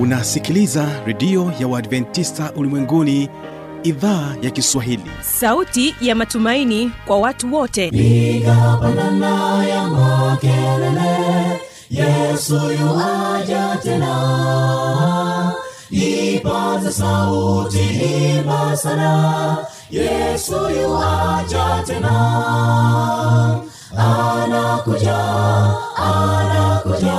unasikiliza redio ya uadventista ulimwenguni idhaa ya kiswahili. Sauti ya matumaini kwa watu wote. Igapanana ya makelele yesu yuaja tena. Ipaze sauti imba sana yesu yuaja tena. Anakuja anakuja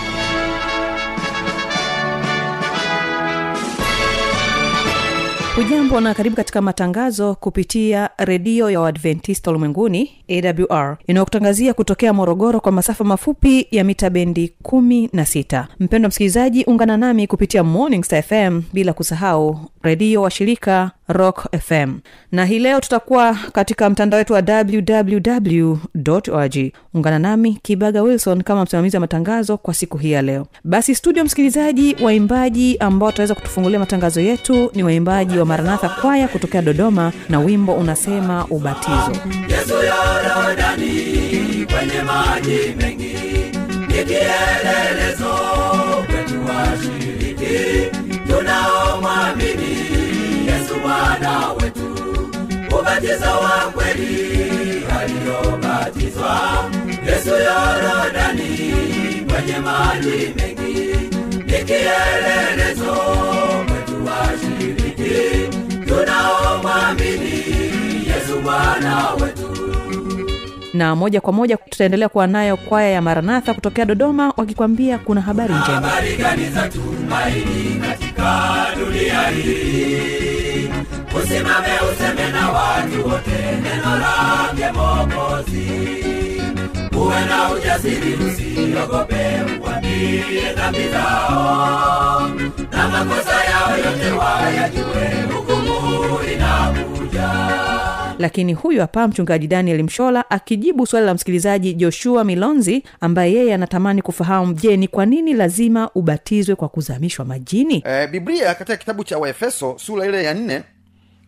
hujambo na karibu katika matangazo kupitia redio ya uadventista ulimwenguni awr inayokutangazia kutokea morogoro kwa masafa mafupi ya mita bendi 16 mpendo msikilizaji ungana nami kupitia morning star fm bila kusahau redio washirika rock fm na hii leo tutakuwa katika mtandao wetu wa www org ungana nami kibaga wilson kama msimamizi wa matangazo kwa siku hii ya leo. Basi studio msikilizaji waimbaji ambao wataweza kutufungulia matangazo yetu ni waimbaji wa maranatha kwaya kutokea dodoma na wimbo unasema ubatizo. Yesu yorodani kwenye maji mengi ni kielelezo kwetu washiriki tunaomwamini yesu bwana wetu. Ubatizo wa kweli aliyobatizwa yesu yorodani kwenye maji mengi ni kielelezo bwana wetu. Na moja kwa moja tutaendelea kuwa nayo kwaya ya maranatha kutokea dodoma wakikwambia kuna habari njema. Habari gani za tumaini katika dunia hii? Usimame useme na watu wote neno lake mokozi uwe na ujasiri usiogope uwambie dhambi zao. Na makosa yao yote wayajue hukumu inakuja lakini huyu hapa mchungaji daniel mshola akijibu swali la msikilizaji joshua milonzi ambaye yeye anatamani kufahamu je ni kwa nini lazima ubatizwe kwa kuzamishwa majini? E, biblia katika kitabu cha waefeso sura ile ya nne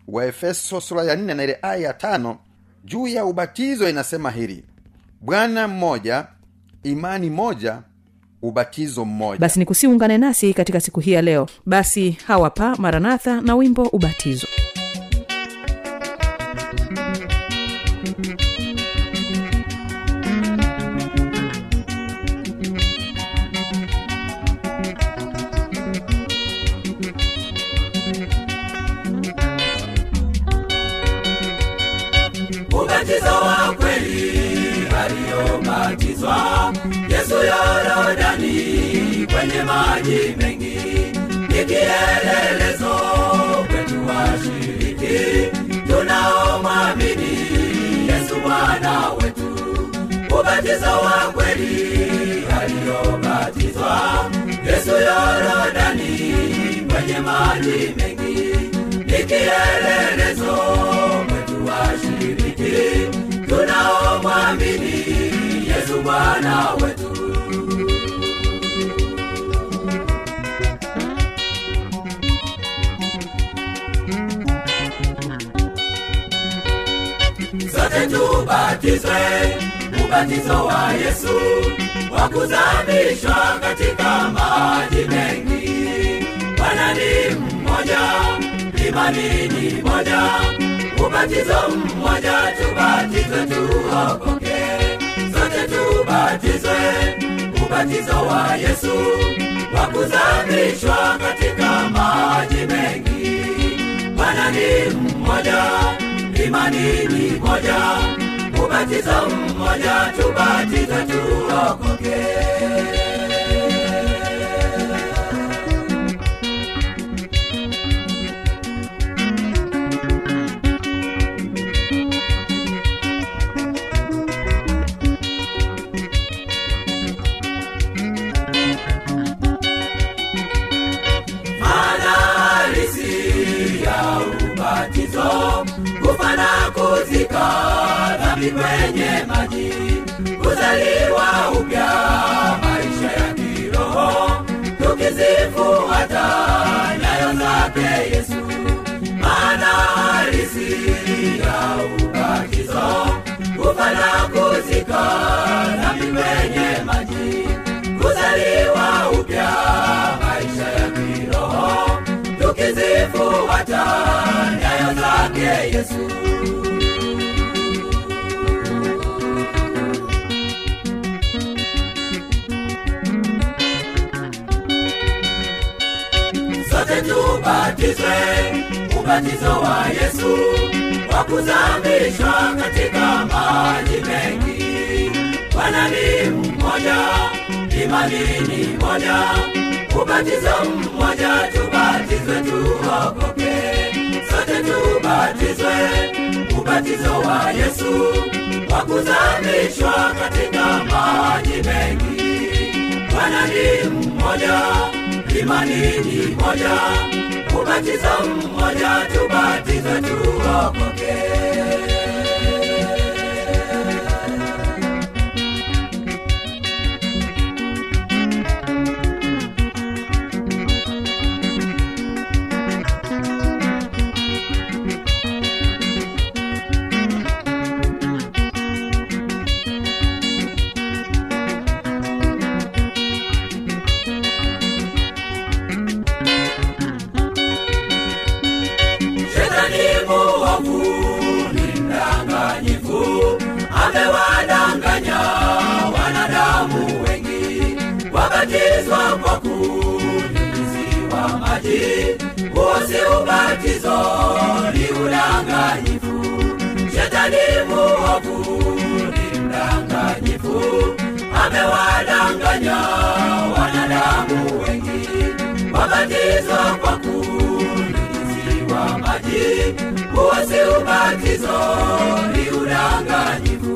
waefeso sura ya nne na ile aya ya tano juu ya ubatizo inasema hili bwana mmoja imani moja ubatizo mmoja. Basi ni kusiungane nasi katika siku hii ya leo. Basi hawapa maranatha na wimbo ubatizo yesu yorodani kwenye maji mengi ni kielelezo kwetu washiriki tunaomwamini yesu bwana wetu. Ubatizo wa kweli aliyobatizwa yesu yorodani kwenye maji mengi ni kielelezo kwetu washiriki tunaomwamini yesu bwana wetu. Sote tubatizwe ubatizo wa yesu wa kuzamishwa katika maji mengi. Bwana ni mmoja imani ni moja ubatizo mmoja tubatizwe tuokoke sote tubatizwe ubatizo wa yesu wa kuzamishwa katika maji mengi. Bwana ni mmoja imani ni moja ubatizo mmoja tubatizwe tuokoke dhambi kwenye maji kuzaliwa upya maisha ya kiroho. Tukizifuata nyayo zake yesu maana harisi ya ubatizo. Kufa na kuzika dhambi kwenye maji kuzaliwa upya maisha ya kiroho. Tukizifuata nyayo zake yesu tubatizwe ubatizo wa yesu wa kuzamishwa katika maji mengi. Bwana mmoja imani ni moja ubatizo mmoja tubatizwe tuokoke. Sote tubatizwe ubatizo wa yesu wa kuzamishwa katika maji mengi. Bwana mmoja imani ni moja ubatizo mmoja tubatize tuokoke si ubatizo ni udanganyifu.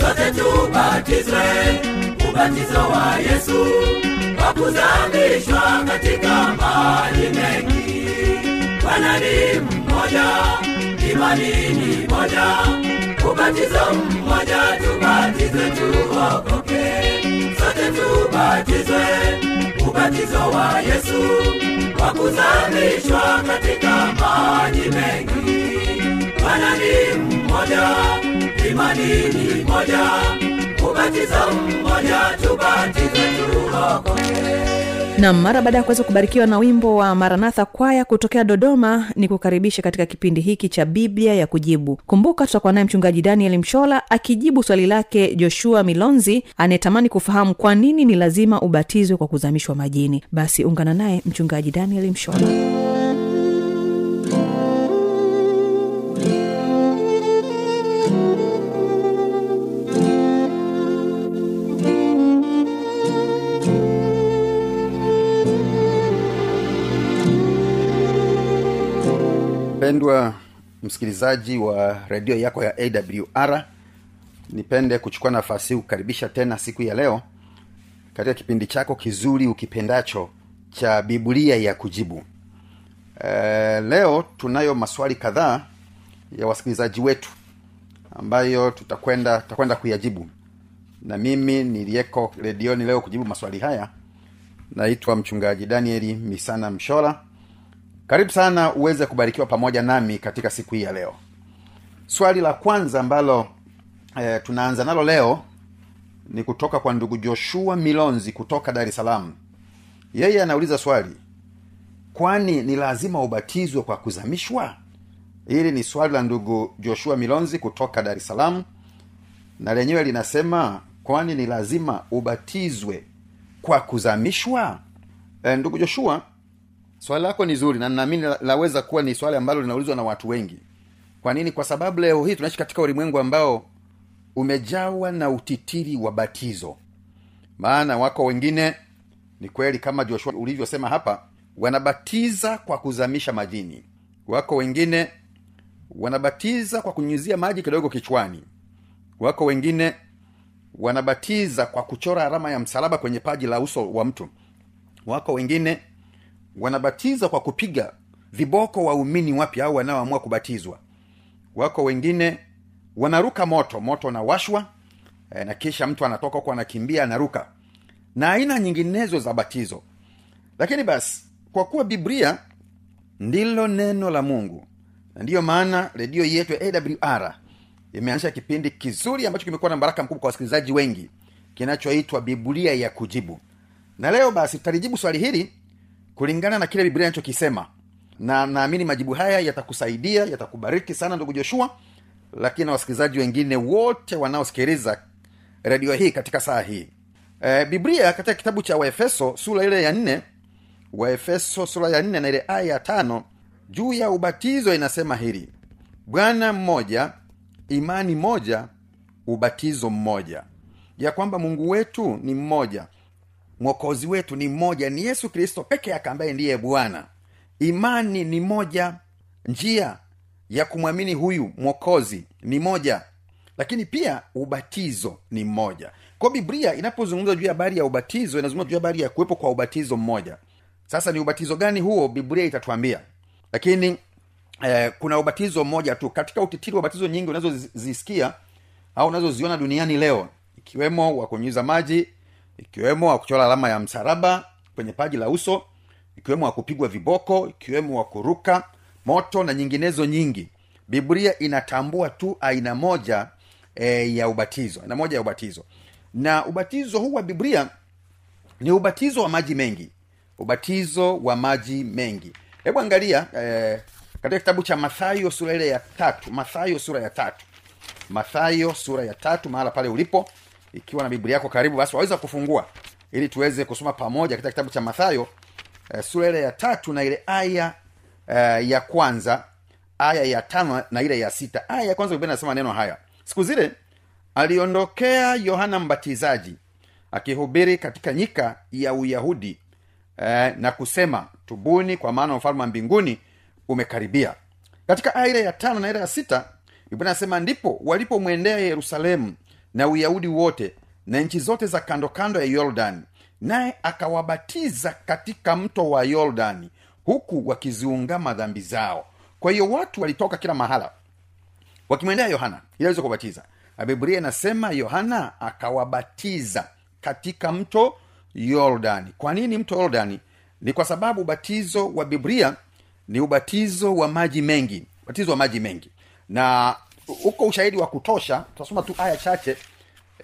Sote tubatizwe ubatizo wa yesu kwa kuzamishwa katika maji mengi. Bwana ni mmoja imani ni moja ubatizo mmoja tubatizwe tuokoke sote tubatizwe ubatizo wa yesu wa kuzamishwa katika maji mengi. Bwana ni mmoja imani ni moja ubatizo mmoja nam mara baada ya kuweza kubarikiwa na wimbo wa maranatha kwaya kutokea dodoma ni kukaribisha katika kipindi hiki cha biblia ya kujibu. Kumbuka tutakuwa naye mchungaji daniel mshola akijibu swali lake joshua milonzi anayetamani kufahamu kwa nini ni lazima ubatizwe kwa kuzamishwa majini. Basi ungana naye mchungaji daniel mshola mpendwa msikilizaji wa redio yako ya awr nipende kuchukua nafasi kukaribisha tena siku ya leo katika kipindi chako kizuri ukipendacho cha biblia ya kujibu. E, leo tunayo maswali kadhaa ya wasikilizaji wetu ambayo tutakwenda tutakwenda kuyajibu. Na mimi niliyeko redioni leo kujibu maswali haya naitwa mchungaji danieli misana mshola karibu sana uweze kubarikiwa pamoja nami katika siku hii ya leo. Swali la kwanza ambalo e, tunaanza nalo leo ni kutoka kwa ndugu joshua milonzi kutoka dar es salaam. Yeye anauliza swali kwani ni lazima ubatizwe kwa kuzamishwa? Hili ni swali la ndugu joshua milonzi kutoka dar es salaam na lenyewe linasema kwani ni lazima ubatizwe kwa kuzamishwa? E, ndugu joshua swali lako ni zuri na naamini la- laweza kuwa ni swali ambalo linaulizwa na watu wengi. Kwa nini? Kwa sababu leo hii tunaishi katika ulimwengu ambao umejawa na utitiri wa batizo. Maana wako wengine ni kweli kama joshua ulivyosema hapa wanabatiza kwa kuzamisha majini wako wengine wanabatiza kwa kunyunyizia maji kidogo kichwani. Wako wengine wanabatiza kwa kuchora alama ya msalaba kwenye paji la uso wa mtu. Wako wengine wanabatiza kwa kupiga viboko waumini wapya au wanaoamua kubatizwa. Wako wengine wanaruka moto moto unawashwa e, na kisha mtu anatoka huko anakimbia anaruka. Na aina nyinginezo za batizo. Lakini basi kwa kuwa biblia ndilo neno la mungu na ndiyo maana redio yetu ya awr imeanzisha kipindi kizuri ambacho kimekuwa na baraka mkubwa kwa wasikilizaji wengi kinachoitwa biblia ya kujibu. Na leo basi tutalijibu swali hili kulingana na kile biblia inachokisema na naamini majibu haya yatakusaidia yatakubariki sana ndugu joshua. Lakini na wasikilizaji wengine wote wanaosikiliza redio hii katika saa hii. E, biblia katika kitabu cha waefeso sura ile ya nne waefeso sura ya nne na ile aya ya tano juu ya ubatizo inasema hili. Bwana mmoja imani moja ubatizo mmoja. Ya kwamba mungu wetu ni mmoja mwokozi wetu ni mmoja ni yesu kristo peke yake ambaye ndiye bwana. Imani ni moja njia ya kumwamini huyu mwokozi ni moja lakini pia ubatizo ni mmoja kwa biblia inapozungumza juu ya habari ya ubatizo inazungumza juu ya habari ya kuwepo kwa ubatizo mmoja. Sasa ni ubatizo gani huo? Biblia itatwambia lakini eh, kuna ubatizo mmoja tu. Katika utitiri wa batizo nyingi unazozisikia au unazoziona duniani leo ikiwemo wa kunyuza maji ikiwemo wa alama ya msalaba kwenye paji la uso ikiwemo wa viboko ikiwemo wa kuruka moto na nyinginezo nyingi. Biblia inatambua tu aina moja e, ya ubatizo aina moja ya ubatizo. Na ubatizo huu wa biblia ni ubatizo wa maji mengi. Ubatizo wa maji mengi. Hebu angalia e, katika kitabu cha mathayo sura ile ya tatu mathayo sura ya tatu. Mathayo sura ya tatu mahala pale ulipo ikiwa na biblia yako karibu basi waweza kufungua ili tuweze kusoma pamoja katika kitabu cha mathayo eh, sura ile ya tatu na ile aya eh, ya kwanza aya ya tano na ile ya sita. Aya ya kwanza inasema neno haya. Siku zile aliondokea yohana mbatizaji akihubiri katika nyika ya uyahudi eh, na kusema tubuni kwa maana ufalme wa mbinguni umekaribia. Katika aya ile ya tano na ile ya sita biblia ndipo walipomwendea yerusalemu na uyahudi wote na nchi zote za kando kando ya yordani. Naye akawabatiza katika mto wa yordani huku wakiziungama dhambi zao. Kwa hiyo watu walitoka kila mahala wakimwendea yohana ili aweze kuwabatiza. Biblia inasema yohana akawabatiza katika mto yordani. Kwa nini mto yordani? Ni kwa sababu ubatizo wa biblia ni ubatizo wa maji mengi ubatizo wa maji mengi. Na uko ushahidi wa kutosha tutasoma tu aya chache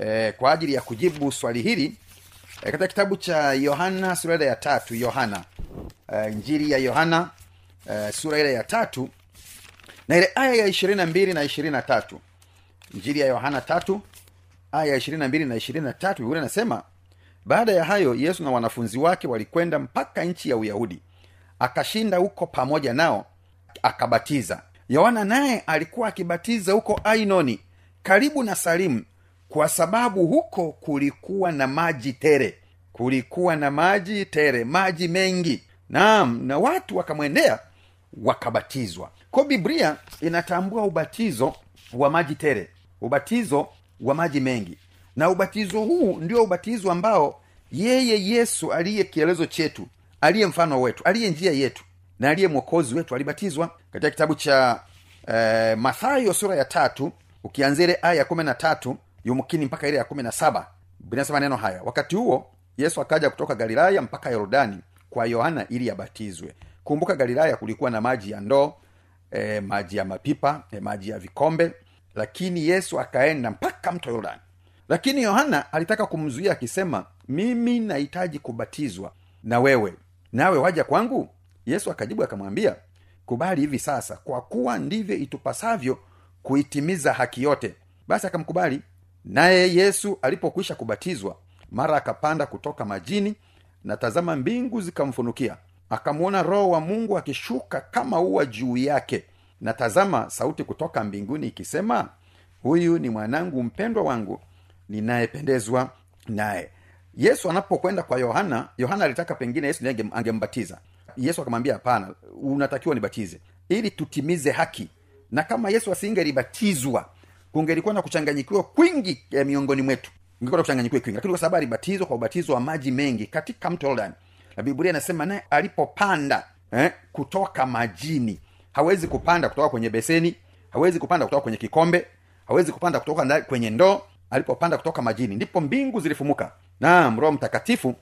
eh, kwa ajili ya kujibu swali hili eh, katika kitabu cha yohana sura ile ya tatu yohana eh, njiri ya yohana eh, sura ile ya tatu na ile aya ya ishirini na mbili na ishirini na tatu. Njiri ya yohana tatu aya ya ishirini na mbili na ishirini na tatu biblia inasema baada ya hayo yesu na wanafunzi wake walikwenda mpaka nchi ya uyahudi. Akashinda huko pamoja nao akabatiza yohana naye alikuwa akibatiza huko ainoni karibu na salimu kwa sababu huko kulikuwa na maji tere kulikuwa na maji tere maji mengi. Naam na watu wakamwendea wakabatizwa. Ko biblia inatambua ubatizo wa maji tere ubatizo wa maji mengi. Na ubatizo huu ndio ubatizo ambao yeye yesu aliye kielezo chetu aliye mfano wetu aliye njia yetu na aliye mwokozi wetu alibatizwa. Katika kitabu cha eh, mathayo sura ya tatu ukianzia ile aya ya kumi na tatu yumkini mpaka ile ya kumi na saba binasema neno haya wakati huo yesu akaja kutoka galilaya mpaka yordani kwa yohana ili yabatizwe kumbuka galilaya kulikuwa na maji ya ndoo e, maji ya mapipa e, maji ya vikombe lakini yesu akaenda mpaka mto yordani. Lakini yohana alitaka kumzuia akisema mimi nahitaji kubatizwa na wewe nawe waja kwangu yesu akajibu akamwambia kubali hivi sasa kwa kuwa ndivyo itupasavyo kuitimiza haki yote. Basi akamkubali. Naye yesu alipokwisha kubatizwa mara akapanda kutoka majini na tazama mbingu zikamfunukia. Akamwona roho wa mungu akishuka kama uwa juu yake. Na tazama sauti kutoka mbinguni ikisema huyu ni mwanangu mpendwa wangu ninayependezwa naye. Yesu anapokwenda kwa yohana yohana alitaka pengine yesu ndiye angembatiza yesu akamwambia hapana unatakiwa nibatize ili tutimize haki. Na kama yesu asingelibatizwa kungelikuwa na kuchanganyikiwa kwingi eh, miongoni mwetu. Ingekwenda kuchanganyikiwa kwingi. Lakini kwa sababu alibatizwa kwa ubatizo wa maji mengi katika mto yordani na biblia inasema naye alipopanda eh, kutoka majini hawezi kupanda kutoka kwenye beseni hawezi kupanda kutoka kwenye kikombe hawezi kupanda kutoka kwenye ndoo. Alipopanda kutoka majini ndipo mbingu zilifumuka. Naam roho mtakatifu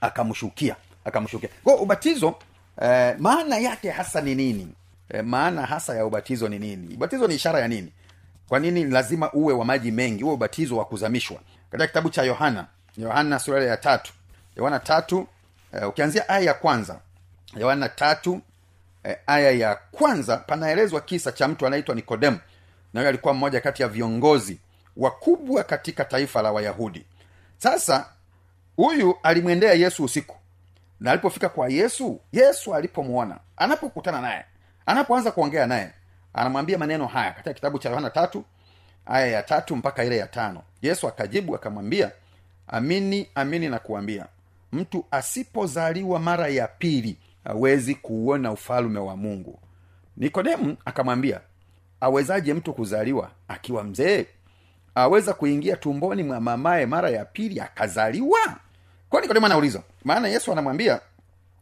akamshukia akamshukia. Kwao ubatizo eh, maana yake hasa ni nini? Eh, maana hasa ya ubatizo ni nini? Ubatizo ni ishara ya nini? Kwa nini lazima uwe wa maji mengi uwe ubatizo wa kuzamishwa? Katika kitabu cha yohana yohana sura ya tatu. Yohana tatu eh, ukianzia aya ya kwanza. Yohana tatu eh, aya ya kwanza panaelezwa kisa cha mtu anaitwa nikodemu na huyo alikuwa mmoja kati ya viongozi wakubwa katika taifa la wayahudi. Sasa huyu alimwendea yesu usiku na alipofika kwa yesu yesu alipomwona anapokutana naye anapoanza kuongea naye anamwambia maneno haya katika kitabu cha yohana tatu aya ya tatu mpaka ile ya tano. Yesu akajibu akamwambia amini amini na kuambia mtu asipozaliwa mara ya pili hawezi kuuona ufalume wa mungu. Nikodemu akamwambia awezaje mtu kuzaliwa akiwa mzee? Aweza kuingia tumboni mwa mamaye mara ya pili akazaliwa kwa nikodemu anauliza? Maana yesu anamwambia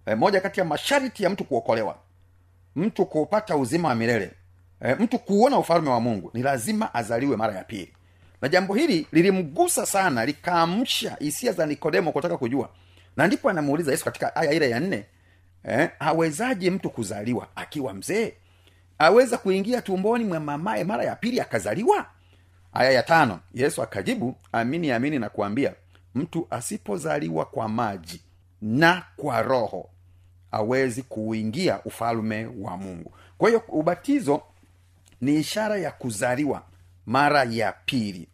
e, moja kati ya masharti ya mtu kuokolewa mtu kuupata uzima wa milele e, mtu kuuona ufalme wa mungu ni lazima azaliwe mara ya pili. Na jambo hili lilimgusa sana likaamsha hisia za nikodemo kutaka kujua. Na ndipo anamuuliza yesu katika aya ile ya nne eh, awezaje mtu kuzaliwa akiwa mzee? Aweza kuingia tumboni mwa mamaye mara ya pili akazaliwa? Aya ya tano yesu akajibu amini amini na kuambia mtu asipozaliwa kwa maji na kwa roho awezi kuuingia ufalme wa mungu. Kwa hiyo ubatizo ni ishara ya kuzaliwa mara ya pili.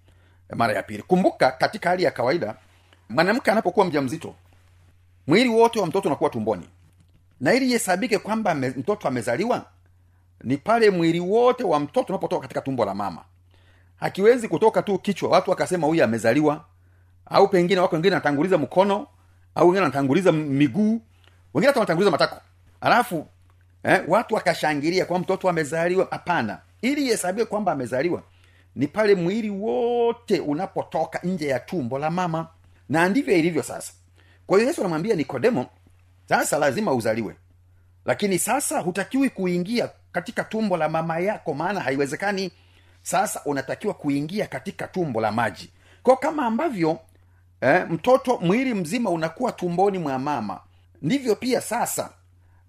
Mara ya pili. Kumbuka katika hali ya kawaida mwanamke anapokuwa mja mzito mwili wote wa mtoto unakuwa tumboni. Na ili ihesabike kwamba mtoto amezaliwa ni pale mwili wote wa mtoto unapotoka katika tumbo la mama. Hakiwezi kutoka tu kichwa. Watu wakasema huyu amezaliwa au pengine wako wengine anatanguliza mkono au wengine anatanguliza miguu wengine hata wanatanguliza matako. Alafu eh, watu wakashangilia kwa mtoto amezaliwa. Hapana. Ili ihesabiwe kwamba amezaliwa ni pale mwili wote unapotoka nje ya tumbo la mama. Na ndivyo ilivyo sasa. Kwa hiyo yesu anamwambia nikodemo sasa lazima uzaliwe. Lakini sasa hutakiwi kuingia katika tumbo la mama yako maana haiwezekani. Sasa unatakiwa kuingia katika tumbo la maji. Kwao kama ambavyo eh, mtoto mwili mzima unakuwa tumboni mwa mama. Ndivyo pia sasa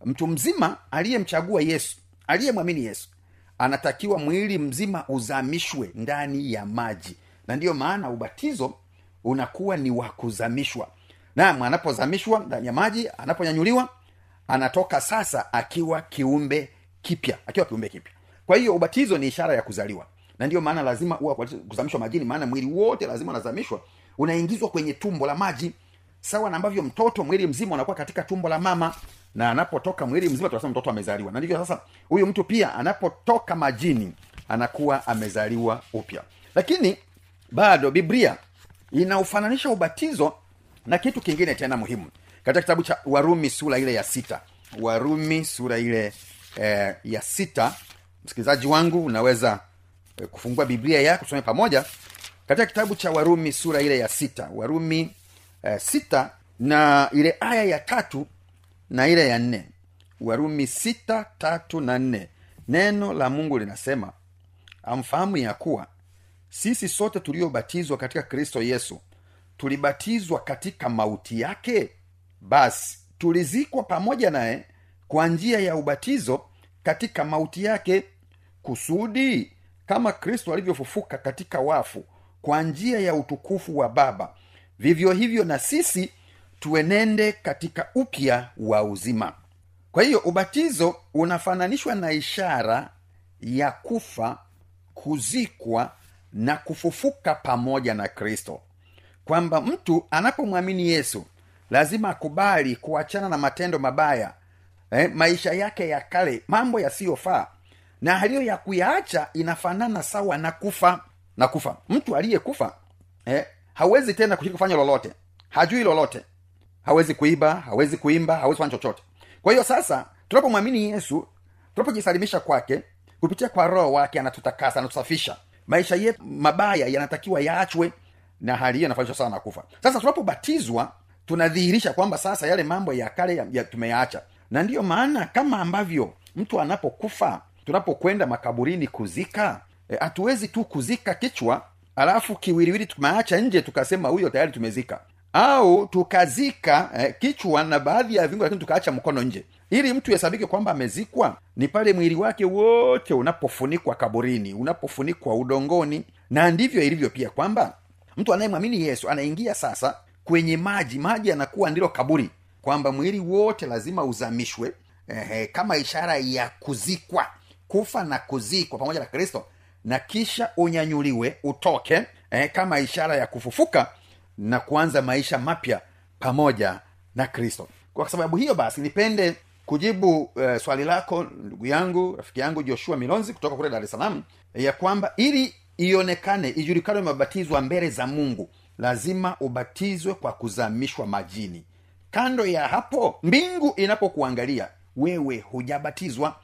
mtu mzima aliyemchagua yesu aliyemwamini yesu anatakiwa mwili mzima uzamishwe ndani ya maji. Na ndiyo maana ubatizo unakuwa ni wa kuzamishwa. Nam anapozamishwa ndani ya maji anaponyanyuliwa anatoka sasa akiwa kiumbe kipya akiwa kiumbe kipya. Kwa hiyo ubatizo ni ishara ya kuzaliwa. Na ndiyo maana lazima uwa kuzamishwa majini maana mwili wote lazima unazamishwa unaingizwa kwenye tumbo la maji sawa na ambavyo mtoto mwili mzima unakuwa katika tumbo la mama na anapotoka mwili mzima tunasema mtoto amezaliwa. Na ndivyo sasa huyu mtu pia anapotoka majini anakuwa amezaliwa upya. Lakini bado biblia inaufananisha ubatizo na kitu kingine tena muhimu. Katika kitabu cha warumi sura ile ya sita warumi sura ile eh, ya sita msikilizaji wangu unaweza eh, kufungua biblia yako tusome pamoja katika kitabu cha warumi sura ile ya sita warumi eh, sita na ile aya ya tatu na ile ya nne. Warumi sita tatu na nne. Neno la mungu linasema amfahamu ya kuwa sisi sote tuliobatizwa katika kristo yesu tulibatizwa katika mauti yake? Basi tulizikwa pamoja naye kwa njia ya ubatizo katika mauti yake kusudi kama kristo alivyofufuka katika wafu kwa njia ya utukufu wa baba. Vivyo hivyo na sisi tuenende katika upya wa uzima. Kwa hiyo ubatizo unafananishwa na ishara ya kufa kuzikwa na kufufuka pamoja na kristo. Kwamba mtu anapomwamini yesu lazima akubali kuachana na matendo mabaya eh, maisha yake ya kale mambo yasiyofaa. Na haliyo ya kuyaacha inafanana sawa na kufa na kufa. Mtu aliyekufa eh, hawezi tena kufanya lolote. Hajui lolote. Hawezi kuiba hawezi kuimba hawezi kufanya chochote. Kwa hiyo sasa tunapomwamini yesu tunapojisalimisha kwake kupitia kwa roho wake anatutakasa anatusafisha. Maisha yetu mabaya yanatakiwa yaachwe na hali hiyo inafanishwa sana na kufa. Sasa tunapobatizwa tunadhihirisha kwamba sasa yale mambo ya kale ya, ya tumeyaacha. Na ndiyo maana kama ambavyo mtu anapokufa tunapokwenda makaburini kuzika hatuwezi e, tu kuzika kichwa alafu kiwiliwili tumeacha nje tukasema huyo tayari tumezika. Au tukazika eh, kichwa na baadhi ya viungo lakini tukaacha mkono nje. Ili mtu hesabike kwamba amezikwa ni pale mwili wake wote unapofunikwa kaburini unapofunikwa udongoni. Na ndivyo ilivyo pia kwamba mtu anayemwamini yesu anaingia sasa kwenye maji maji yanakuwa ndilo kaburi kwamba mwili wote lazima uzamishwe eh, kama ishara ya kuzikwa kufa na kuzikwa pamoja na kristo na kisha unyanyuliwe utoke eh, kama ishara ya kufufuka na kuanza maisha mapya pamoja na kristo. Kwa sababu hiyo basi nipende kujibu eh, swali lako ndugu yangu rafiki yangu joshua milonzi kutoka kule dar es salaam ya kwamba ili ionekane ijulikane umebatizwa mbele za mungu lazima ubatizwe kwa kuzamishwa majini. Kando ya hapo mbingu inapokuangalia wewe hujabatizwa.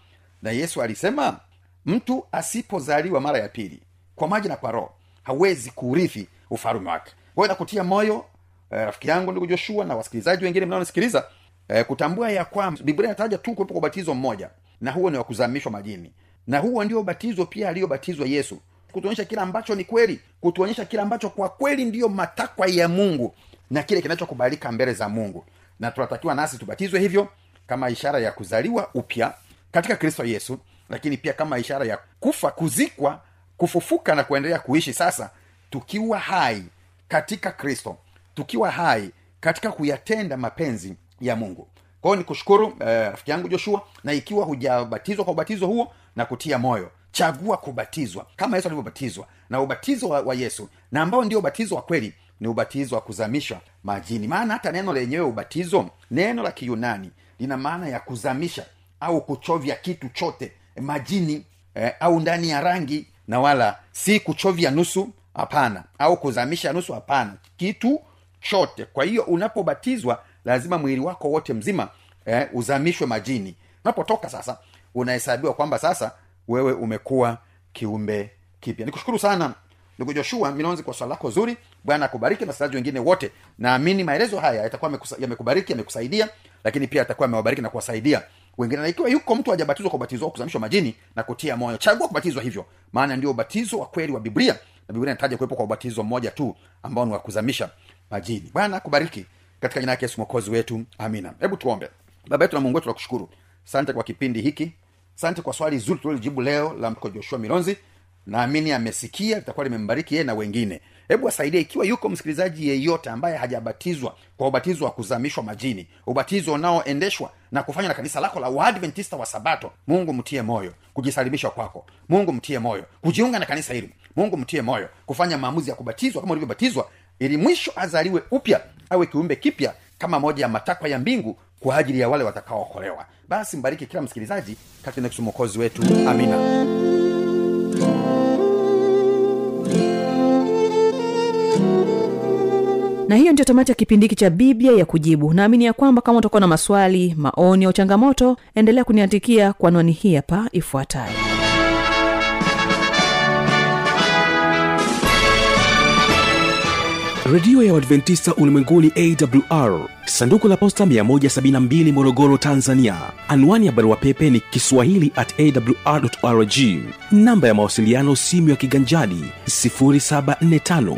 Na yesu alisema mtu asipozaliwa mara ya pili kwa maji na kwa roho hawezi kuurithi ufalume wake. Kwayo nakutia moyo eh, rafiki yangu ndugu joshua na wasikilizaji wengine mnaonisikiliza eh, kutambua ya kwamba biblia inataja tu kuwepo kwa ubatizo mmoja na huo ni wa kuzamishwa majini. Na huo ndio ubatizo pia aliyobatizwa yesu kutuonyesha kile ambacho ni kweli kutuonyesha kile ambacho kwa kweli ndiyo matakwa ya mungu na kile kinachokubalika mbele za mungu. Na tunatakiwa nasi tubatizwe hivyo kama ishara ya kuzaliwa upya katika kristo yesu lakini pia kama ishara ya kufa kuzikwa kufufuka na kuendelea kuishi sasa tukiwa hai katika kristo tukiwa hai katika kuyatenda mapenzi ya mungu. Kwa ni nikushukuru rafiki eh, yangu joshua na ikiwa hujabatizwa kwa ubatizo huo na kutia moyo chagua kubatizwa. Kama yesu alivyobatizwa na ubatizo wa, wa yesu na ambao ndio ubatizo wa kweli ni ubatizo wa kuzamishwa majini. Maana hata neno lenyewe ubatizo neno la kiyunani lina maana ya kuzamisha au kuchovya kitu chote majini eh, au ndani ya rangi na wala si kuchovya nusu hapana. Au kuzamisha nusu hapana. Kitu chote. Kwa hiyo unapobatizwa lazima mwili wako wote mzima eh, uzamishwe majini. Unapotoka sasa unahesabiwa kwamba sasa wewe umekuwa kiumbe kipya. Nikushukuru sana ndugu joshua milonzi kwa swala lako zuri. Bwana akubariki na wasikilizaji wengine wote. Naamini maelezo haya yatakuwa yamekubariki yamekusaidia lakini pia yatakuwa yamewabariki na kuwasaidia wengine ikiwa yuko mtu hajabatizwa kwa ubatizo wa kuzamishwa majini na kutia moyo. Chagua kubatizwa hivyo maana ndio ubatizo wa kweli wa biblia. Na biblia inataja kuwepo kwa ubatizo mmoja tu ambao ni wa kuzamisha majini. Bwana kubariki katika jina yake yesu mwokozi wetu. Amina. Hebu tuombe. Baba yetu na mungu wetu nakushukuru sante kwa kipindi hiki. Sante kwa swali zuri tulilolijibu leo la mko joshua milonzi naamini amesikia litakuwa limembariki yeye na wengine hebu asaidie ikiwa yuko msikilizaji yeyote ambaye hajabatizwa kwa ubatizo wa kuzamishwa majini ubatizo unaoendeshwa na kufanywa na kanisa lako la waadventista wa sabato mungu mtie moyo kujisalimisha kwako. Mungu mtie moyo kujiunga na kanisa hili. Mungu mtie moyo kufanya maamuzi ya kubatizwa kama ulivyobatizwa ili mwisho azaliwe upya awe kiumbe kipya kama moja ya matakwa ya mbingu kwa ajili ya wale watakaookolewa. Basi mbariki kila msikilizaji katika yesu mwokozi wetu. Amina na hiyo ndio tamati ya kipindi hiki cha biblia ya kujibu. Naamini ya kwamba kama utakuwa na maswali maoni au changamoto endelea kuniandikia kwa anwani hii hapa ifuatayo. Redio ya uadventista ulimwenguni awr sanduku la posta 172 morogoro tanzania. Anwani ya barua pepe ni kiswahili at awrrg namba ya mawasiliano simu ya kiganjadi 745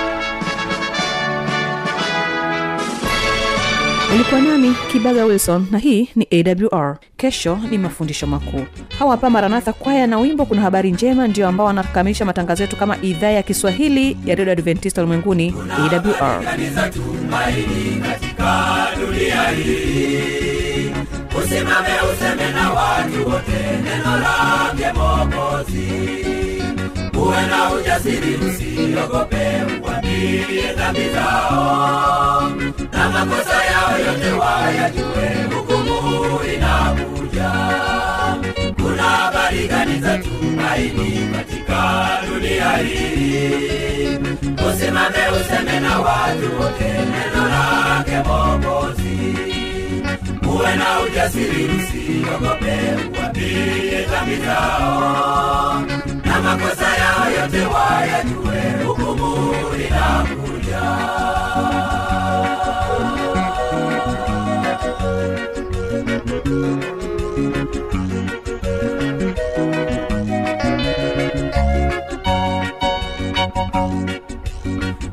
ulikuwa nami kibaga wilson na hii ni awr kesho ni mafundisho makuu. Hawa hapa maranatha kwaya na wimbo kuna habari njema ndio ambao wanakamilisha matangazo yetu kama idhaa ya kiswahili ya redio adventista ulimwenguni awr usimame useme na watu wote neno lake mokozi uwe na ujasiri usiogope ukwambie dhambi zao. Na makosa yao yote wayajue hukumu inakuja. Kuna habari gani za tumaini katika dunia hii? Usima usimame useme na watu wote neno lake mokozi uwe na ujasiri usiogope uwapie dhambi zao makosa yao yote wayajue hukumu inakuja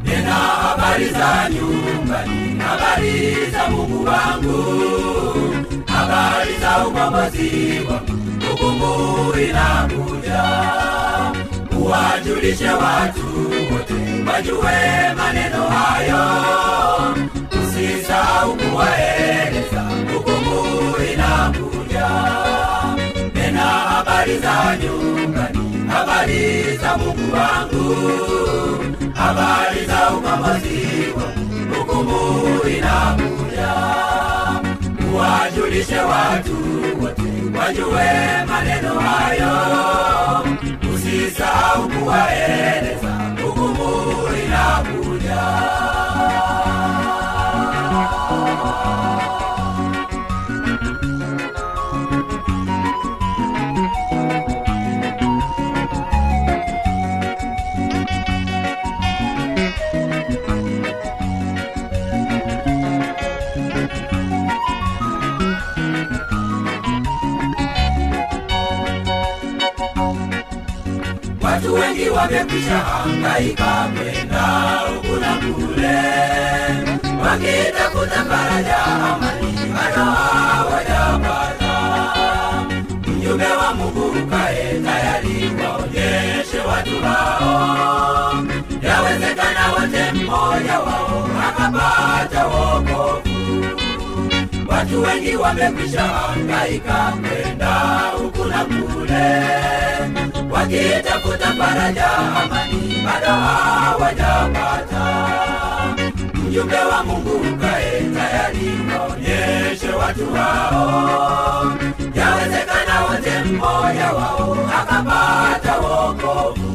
nena habari za nyumbani habari za mungu wangu. Habari za ukombozi wangu hukumu inakuja uwajulishe watu wote wajue maneno hayo. Usisahau kuwaeleza hukumu inakuja. Nena habari za nyumbani habari za mungu wangu. Habari za ukombozi wangu hukumu inakuja. Uwajulishe watu wote wajue maneno hayo usisahau kuwaeleza hukumu inakuja wengi wamekwisha hangaika kwenda huku na kule wakitafuta faraja amani bado hawajapata mjumbe wa mungu kae tayari waonyeshe watu hao. Yawezekana wote mmoja wao akapata wokovu. Watu wengi wamekwisha hangaika kwenda huku na kule. Wakitafuta faraja amani bado hawajapata. Mjumbe wa mungu kae tayari waonyeshe watu hao yawezekana wote mmoja wao akapata wokovu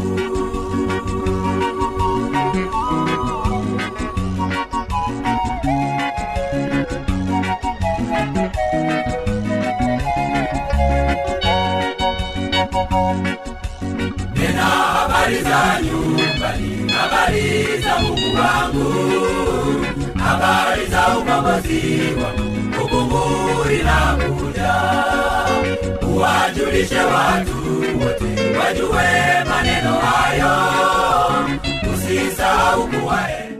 nena habari za nyumbani habari za mungu wangu habari za ukombozi wangu hukumu inakuja uwajulishe watu wote wajue maneno hayo. Usisahau kuwae